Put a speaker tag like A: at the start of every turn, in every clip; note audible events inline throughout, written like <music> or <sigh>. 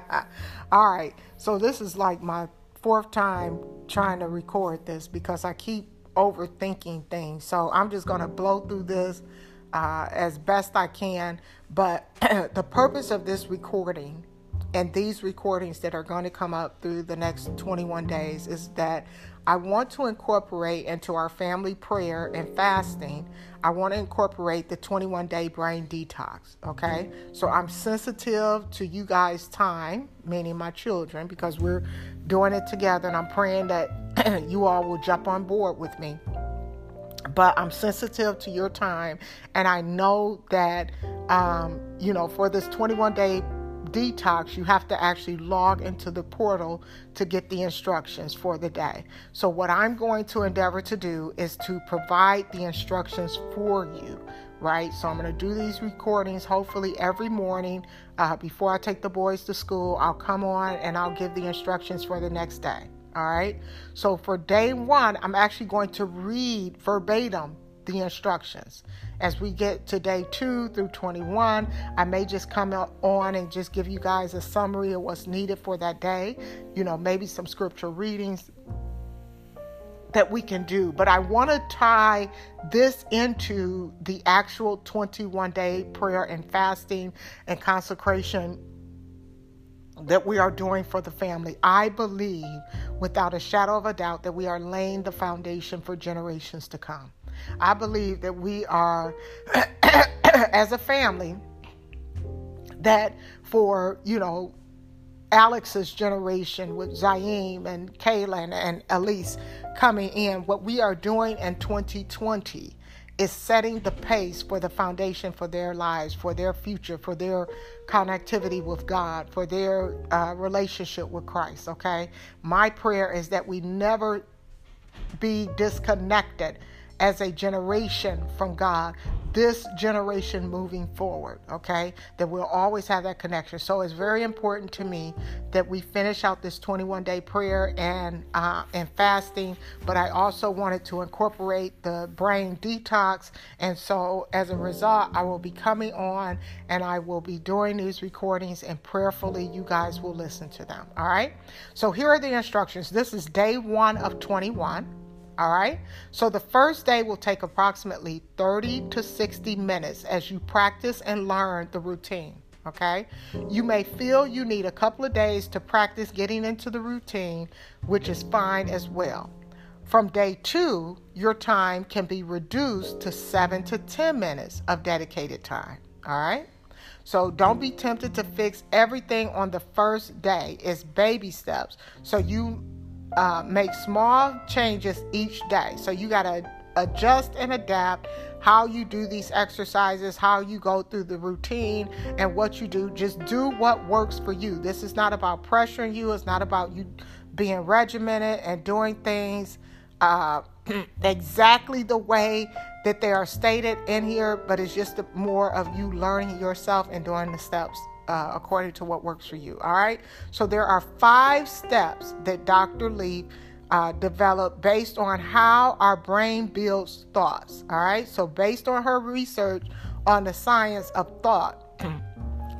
A: <laughs> All right. So this is like my fourth time trying to record this because I keep overthinking things. So I'm just going to blow through this uh, as best I can. But <clears throat> the purpose of this recording and these recordings that are going to come up through the next 21 days is that I want to incorporate into our family prayer and fasting, I want to incorporate the 21 day brain detox. Okay. So I'm sensitive to you guys' time, meaning my children, because we're doing it together and I'm praying that <clears throat> you all will jump on board with me. But I'm sensitive to your time, and I know that, um, you know, for this 21 day detox, you have to actually log into the portal to get the instructions for the day. So, what I'm going to endeavor to do is to provide the instructions for you, right? So, I'm going to do these recordings hopefully every morning uh, before I take the boys to school. I'll come on and I'll give the instructions for the next day. All right. So, for day one, I'm actually going to read verbatim the instructions. As we get to day two through 21, I may just come on and just give you guys a summary of what's needed for that day. You know, maybe some scripture readings that we can do. But I want to tie this into the actual 21 day prayer and fasting and consecration that we are doing for the family. I believe without a shadow of a doubt that we are laying the foundation for generations to come. I believe that we are, <coughs> as a family, that for, you know, Alex's generation with Zaim and Kaylin and Elise coming in, what we are doing in 2020 is setting the pace for the foundation for their lives, for their future, for their connectivity with God, for their uh, relationship with Christ. Okay. My prayer is that we never be disconnected as a generation from God, this generation moving forward, okay? That we'll always have that connection. So it's very important to me that we finish out this 21 day prayer and uh, and fasting, but I also wanted to incorporate the brain detox. And so as a result, I will be coming on and I will be doing these recordings and prayerfully you guys will listen to them. All right. So here are the instructions. This is day one of 21. All right. So the first day will take approximately 30 to 60 minutes as you practice and learn the routine. Okay. You may feel you need a couple of days to practice getting into the routine, which is fine as well. From day two, your time can be reduced to seven to 10 minutes of dedicated time. All right. So don't be tempted to fix everything on the first day. It's baby steps. So you uh, make small changes each day. So you got to adjust and adapt how you do these exercises, how you go through the routine, and what you do. Just do what works for you. This is not about pressuring you, it's not about you being regimented and doing things uh, <clears throat> exactly the way that they are stated in here, but it's just more of you learning yourself and doing the steps uh, according to what works for you. All right. So there are five steps that Dr. Leaf uh, developed based on how our brain builds thoughts. All right. So based on her research on the science of thought. <clears throat>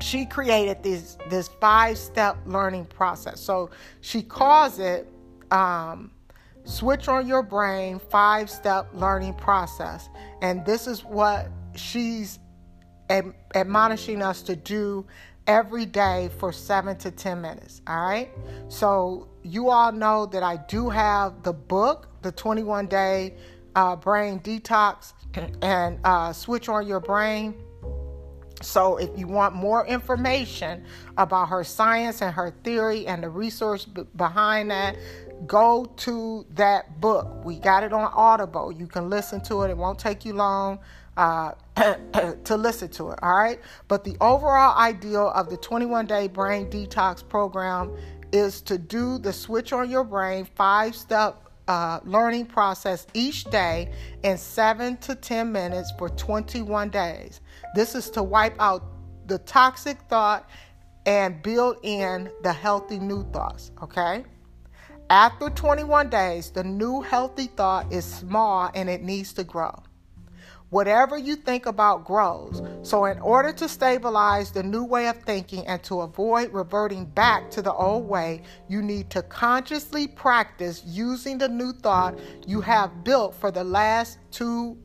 A: she created this this five step learning process. So she calls it um, switch on your brain five step learning process, and this is what she's admonishing us to do every day for seven to 10 minutes. All right. So, you all know that I do have the book, the 21 day uh, brain detox and uh, switch on your brain. So, if you want more information about her science and her theory and the resource b- behind that, go to that book. We got it on Audible. You can listen to it, it won't take you long uh, <coughs> to listen to it. All right. But the overall ideal of the 21 day brain detox program is to do the switch on your brain five step uh, learning process each day in seven to 10 minutes for 21 days. This is to wipe out the toxic thought and build in the healthy new thoughts. Okay. After 21 days, the new healthy thought is small and it needs to grow. Whatever you think about grows. So, in order to stabilize the new way of thinking and to avoid reverting back to the old way, you need to consciously practice using the new thought you have built for the last two.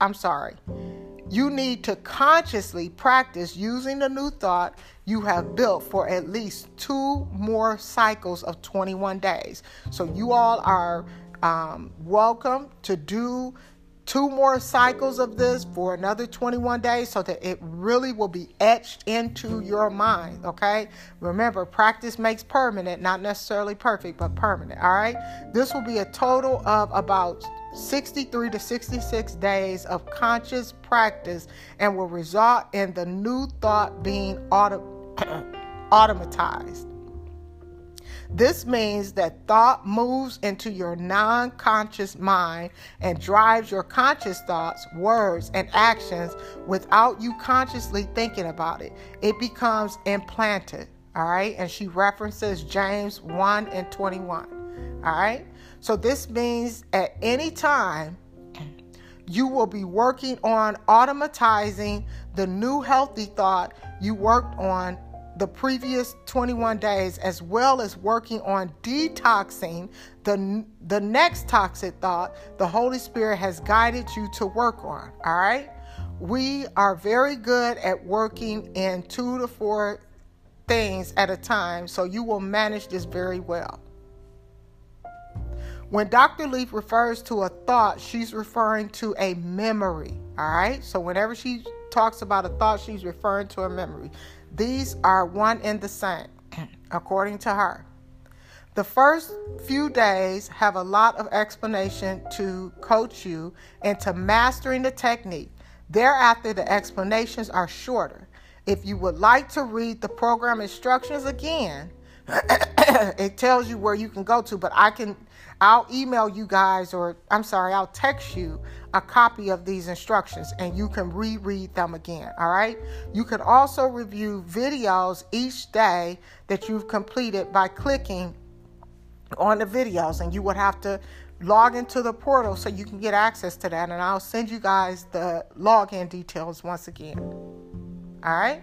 A: I'm sorry. You need to consciously practice using the new thought you have built for at least two more cycles of 21 days. So, you all are um, welcome to do two more cycles of this for another 21 days so that it really will be etched into your mind. Okay. Remember, practice makes permanent, not necessarily perfect, but permanent. All right. This will be a total of about 63 to 66 days of conscious practice and will result in the new thought being auto- <clears throat> automatized. This means that thought moves into your non conscious mind and drives your conscious thoughts, words, and actions without you consciously thinking about it. It becomes implanted. All right. And she references James 1 and 21. All right. So this means at any time, you will be working on automatizing the new healthy thought you worked on the previous 21 days, as well as working on detoxing the, the next toxic thought the Holy Spirit has guided you to work on. All right? We are very good at working in two to four things at a time, so you will manage this very well. When Dr. Leaf refers to a thought, she's referring to a memory. All right? So whenever she talks about a thought, she's referring to a memory. These are one and the same, <clears throat> according to her. The first few days have a lot of explanation to coach you into mastering the technique. Thereafter, the explanations are shorter. If you would like to read the program instructions again, <coughs> it tells you where you can go to, but I can I'll email you guys, or I'm sorry, I'll text you a copy of these instructions and you can reread them again. All right. You can also review videos each day that you've completed by clicking on the videos, and you would have to log into the portal so you can get access to that. And I'll send you guys the login details once again. All right.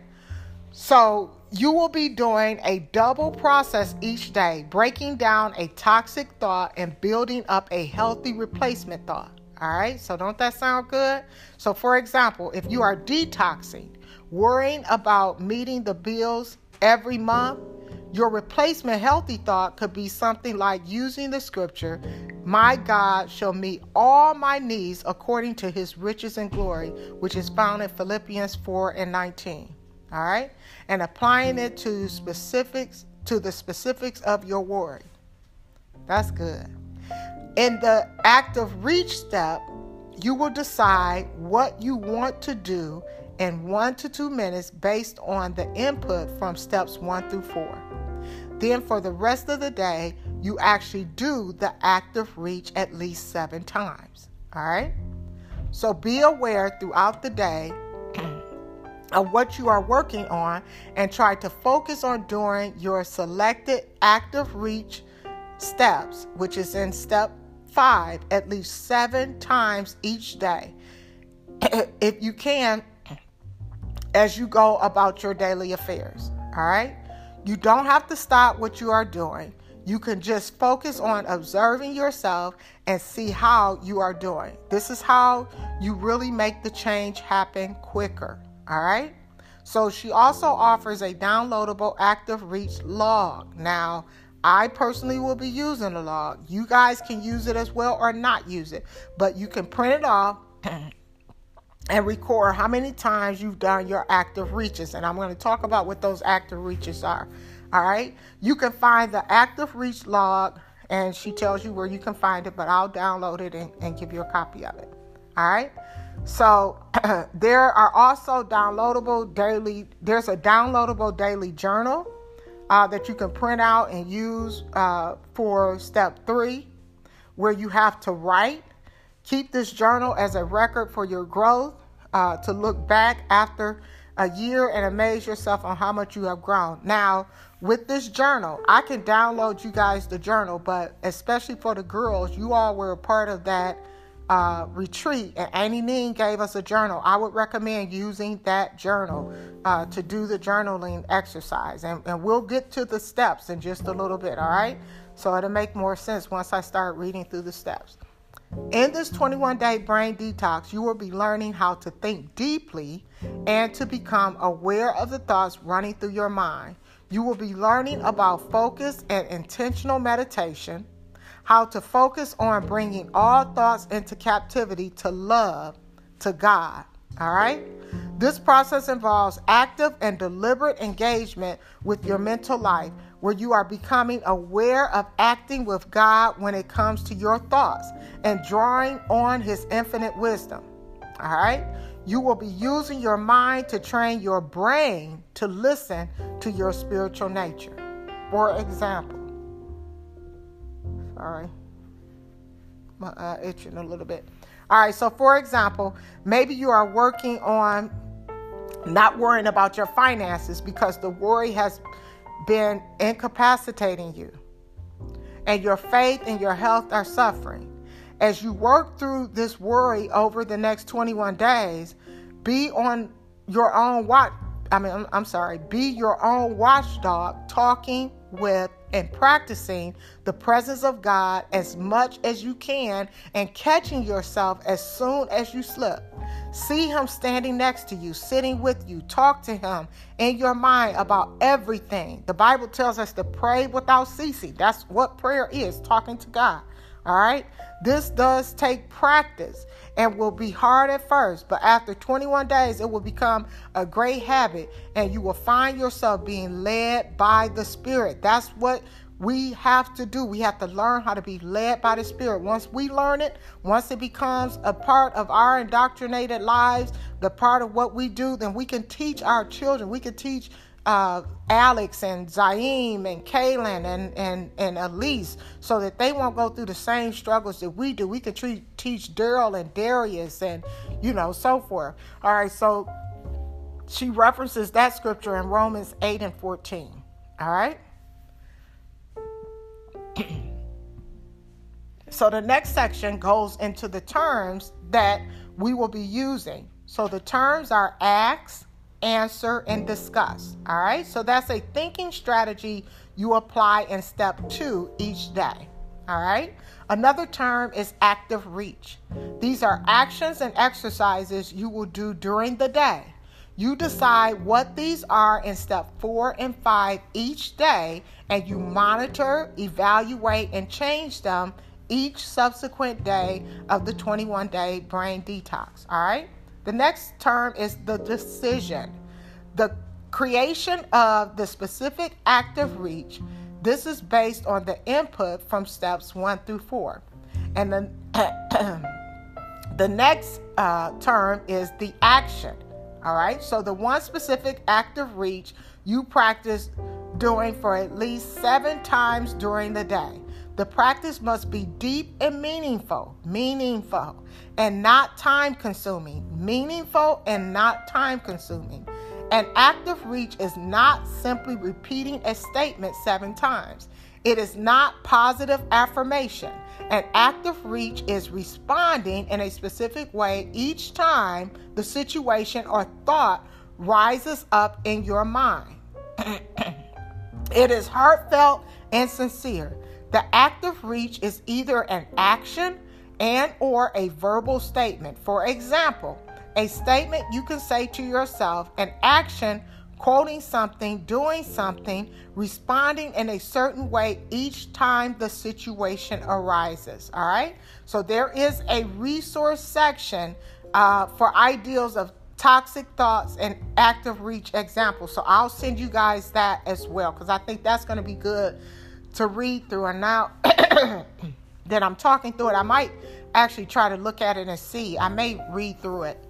A: So you will be doing a double process each day, breaking down a toxic thought and building up a healthy replacement thought. All right, so don't that sound good? So, for example, if you are detoxing, worrying about meeting the bills every month, your replacement healthy thought could be something like using the scripture, My God shall meet all my needs according to his riches and glory, which is found in Philippians 4 and 19 all right, and applying it to specifics to the specifics of your worry. That's good. In the active reach step, you will decide what you want to do in one to two minutes based on the input from steps one through four. Then, for the rest of the day, you actually do the active reach at least seven times. All right? So be aware throughout the day of what you are working on and try to focus on doing your selected active reach steps, which is in step five, at least seven times each day. <clears throat> if you can, as you go about your daily affairs. All right? You don't have to stop what you are doing. You can just focus on observing yourself and see how you are doing. This is how you really make the change happen quicker. All right. So she also offers a downloadable active reach log. Now, I personally will be using the log. You guys can use it as well or not use it, but you can print it off <clears throat> and record how many times you've done your active reaches. And I'm going to talk about what those active reaches are. All right. You can find the active reach log, and she tells you where you can find it, but I'll download it and, and give you a copy of it. All right. So <clears throat> there are also downloadable daily. There's a downloadable daily journal uh, that you can print out and use uh, for step three, where you have to write. Keep this journal as a record for your growth. Uh, to look back after a year and amaze yourself on how much you have grown. Now, with this journal, I can download you guys the journal, but especially for the girls, you all were a part of that uh, retreat, and Annie Ning gave us a journal. I would recommend using that journal uh, to do the journaling exercise. And, and we'll get to the steps in just a little bit, all right? So it'll make more sense once I start reading through the steps. In this 21 day brain detox, you will be learning how to think deeply and to become aware of the thoughts running through your mind. You will be learning about focus and intentional meditation how to focus on bringing all thoughts into captivity to love, to God. All right? This process involves active and deliberate engagement with your mental life, where you are becoming aware of acting with God when it comes to your thoughts and drawing on His infinite wisdom. All right? You will be using your mind to train your brain to listen to your spiritual nature. For example, Sorry. My eye itching a little bit. All right, so for example, maybe you are working on not worrying about your finances because the worry has been incapacitating you. And your faith and your health are suffering. As you work through this worry over the next 21 days, be on your own watch. I mean, I'm, I'm sorry, be your own watchdog, talking with and practicing the presence of God as much as you can and catching yourself as soon as you slip. See Him standing next to you, sitting with you. Talk to Him in your mind about everything. The Bible tells us to pray without ceasing. That's what prayer is talking to God. All right? This does take practice and will be hard at first, but after 21 days, it will become a great habit and you will find yourself being led by the Spirit. That's what we have to do. We have to learn how to be led by the Spirit. Once we learn it, once it becomes a part of our indoctrinated lives, the part of what we do, then we can teach our children. We can teach uh, Alex and Zaim and Kaylin and, and, and Elise so that they won't go through the same struggles that we do. We can treat, teach Daryl and Darius and, you know, so forth. All right, so she references that scripture in Romans 8 and 14. All right? <clears throat> so the next section goes into the terms that we will be using. So the terms are ask, answer, and discuss. All right, so that's a thinking strategy you apply in step two each day. All right, another term is active reach. These are actions and exercises you will do during the day. You decide what these are in step four and five each day, and you monitor, evaluate, and change them each subsequent day of the 21 day brain detox. All right. The next term is the decision. The creation of the specific active reach. This is based on the input from steps one through four. And then <clears throat> the next uh, term is the action. All right. So the one specific active reach you practice doing for at least seven times during the day. The practice must be deep and meaningful, meaningful, and not time consuming. Meaningful and not time consuming. An active reach is not simply repeating a statement seven times. It is not positive affirmation. An active reach is responding in a specific way each time the situation or thought rises up in your mind. <clears throat> it is heartfelt and sincere. The active reach is either an action and or a verbal statement. For example, a statement you can say to yourself, an action quoting something, doing something, responding in a certain way each time the situation arises. All right. So there is a resource section uh, for ideals of toxic thoughts and active reach examples. So I'll send you guys that as well because I think that's going to be good to read through. And now <coughs> that I'm talking through it, I might actually try to look at it and see. I may read through it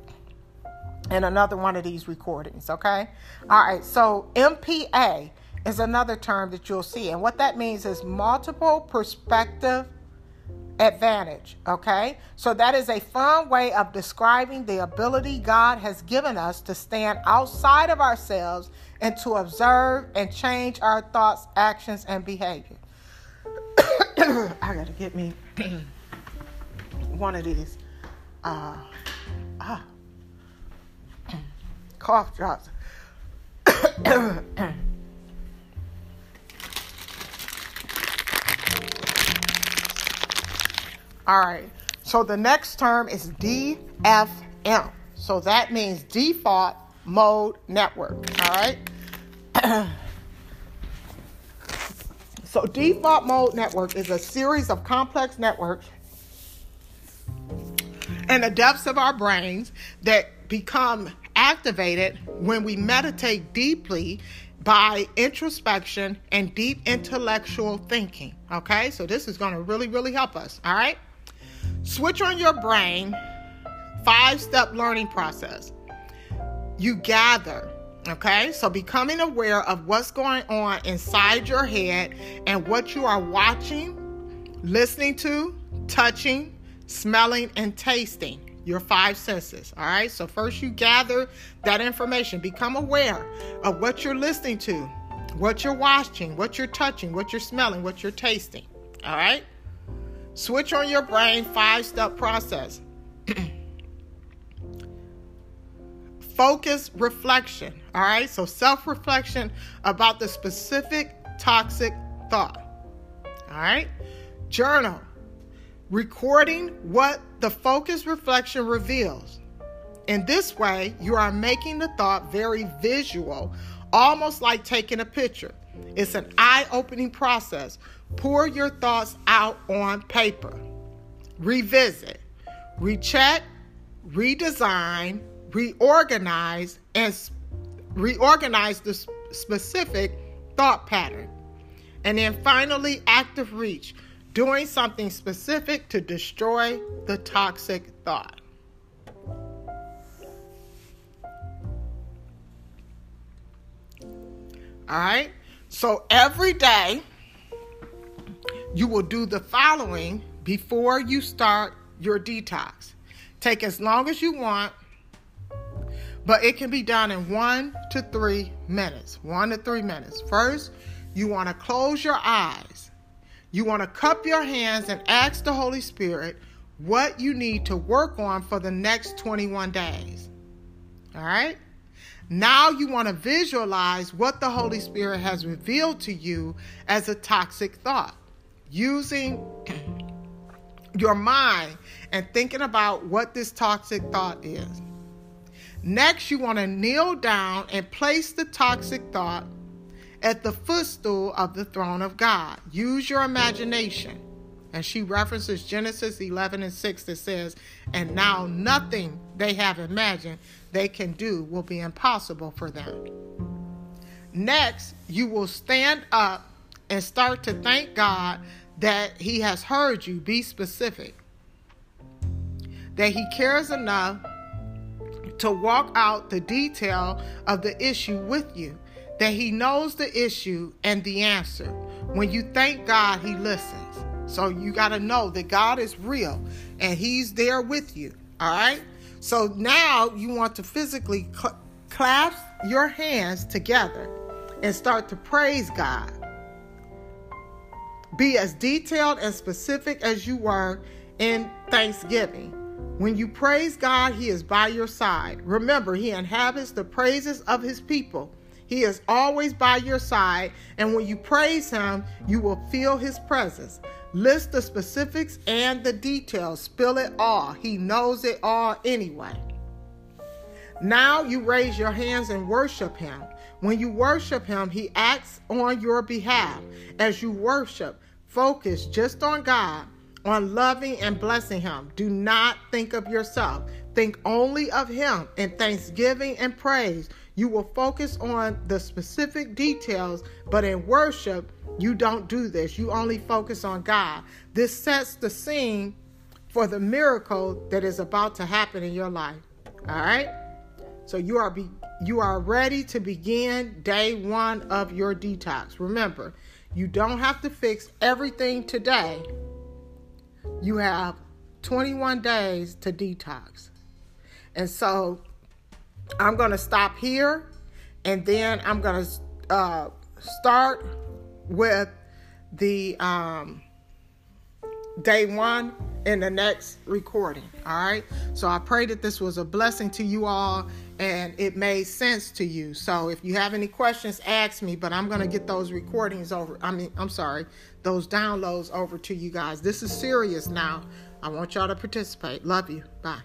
A: in another one of these recordings, okay? All right, so MPA is another term that you'll see. And what that means is multiple perspective advantage, okay? So that is a fun way of describing the ability God has given us to stand outside of ourselves and to observe and change our thoughts, actions, and behavior. <coughs> I got to get me <coughs> one of these. uh, ah, <coughs> cough drops. All right. So the next term is DFM. So that means default mode network. All right. <clears throat> so default mode network is a series of complex networks in the depths of our brains that become activated when we meditate deeply by introspection and deep intellectual thinking. Okay, so this is going to really, really help us. All right, switch on your brain, five step learning process. You gather, okay, so becoming aware of what's going on inside your head and what you are watching, listening to, touching, smelling, and tasting your five senses. All right. So, first you gather that information, become aware of what you're listening to, what you're watching, what you're touching, what you're smelling, what you're tasting. All right. Switch on your brain, five step process. <clears throat> Focus reflection. All right. So, self reflection about the specific toxic thought. All right. Journal recording what the focus reflection reveals. In this way, you are making the thought very visual, almost like taking a picture. It's an eye opening process. Pour your thoughts out on paper. Revisit, recheck, redesign, reorganize, and reorganize the specific thought pattern. And then finally, active reach doing something specific to destroy the toxic thought. All right. So every day, you will do the following before you start your detox. Take as long as you want, but it can be done in one to three minutes. One to three minutes. First, you want to close your eyes you want to cup your hands and ask the Holy Spirit what you need to work on for the next 21 days. All right? Now you want to visualize what the Holy Spirit has revealed to you as a toxic thought using your mind and thinking about what this toxic thought is. Next, you want to kneel down and place the toxic thought at the footstool of the throne of God. Use your imagination. And she references Genesis 11 and 6 that says, And now nothing they have imagined they can do will be impossible for them. Next, you will stand up and start to thank God that He has heard you. Be specific. That He cares enough to walk out the detail of the issue with you that He knows the issue and the answer. When you thank God, He listens. So you got to know that God is real and He's there with you. All right? So now you want to physically cl- clasp your hands together and start to praise God. Be as detailed and specific as you were in Thanksgiving. When you praise God, He is by your side. Remember, He inhabits the praises of His people. He is always by your side, and when you praise Him, you will feel His presence. List the specifics and the details, spill it all. He knows it all anyway. Now you raise your hands and worship Him. When you worship Him, He acts on your behalf. As you worship, focus just on God, on loving and blessing Him. Do not think of yourself. Think only of Him in thanksgiving and praise. You will focus on the specific details, but in worship, you don't do this. You only focus on God. This sets the scene for the miracle that is about to happen in your life. All right? So you are be, you are ready to begin day 1 of your detox. Remember, you don't have to fix everything today. You have 21 days to detox. And so I'm going to stop here and then I'm going to uh, start with the um, day one in the next recording. All right. So I pray that this was a blessing to you all and it made sense to you. So if you have any questions, ask me, but I'm going to get those recordings over. I mean, I'm sorry, those downloads over to you guys. This is serious now. I want y'all to participate. Love you. Bye.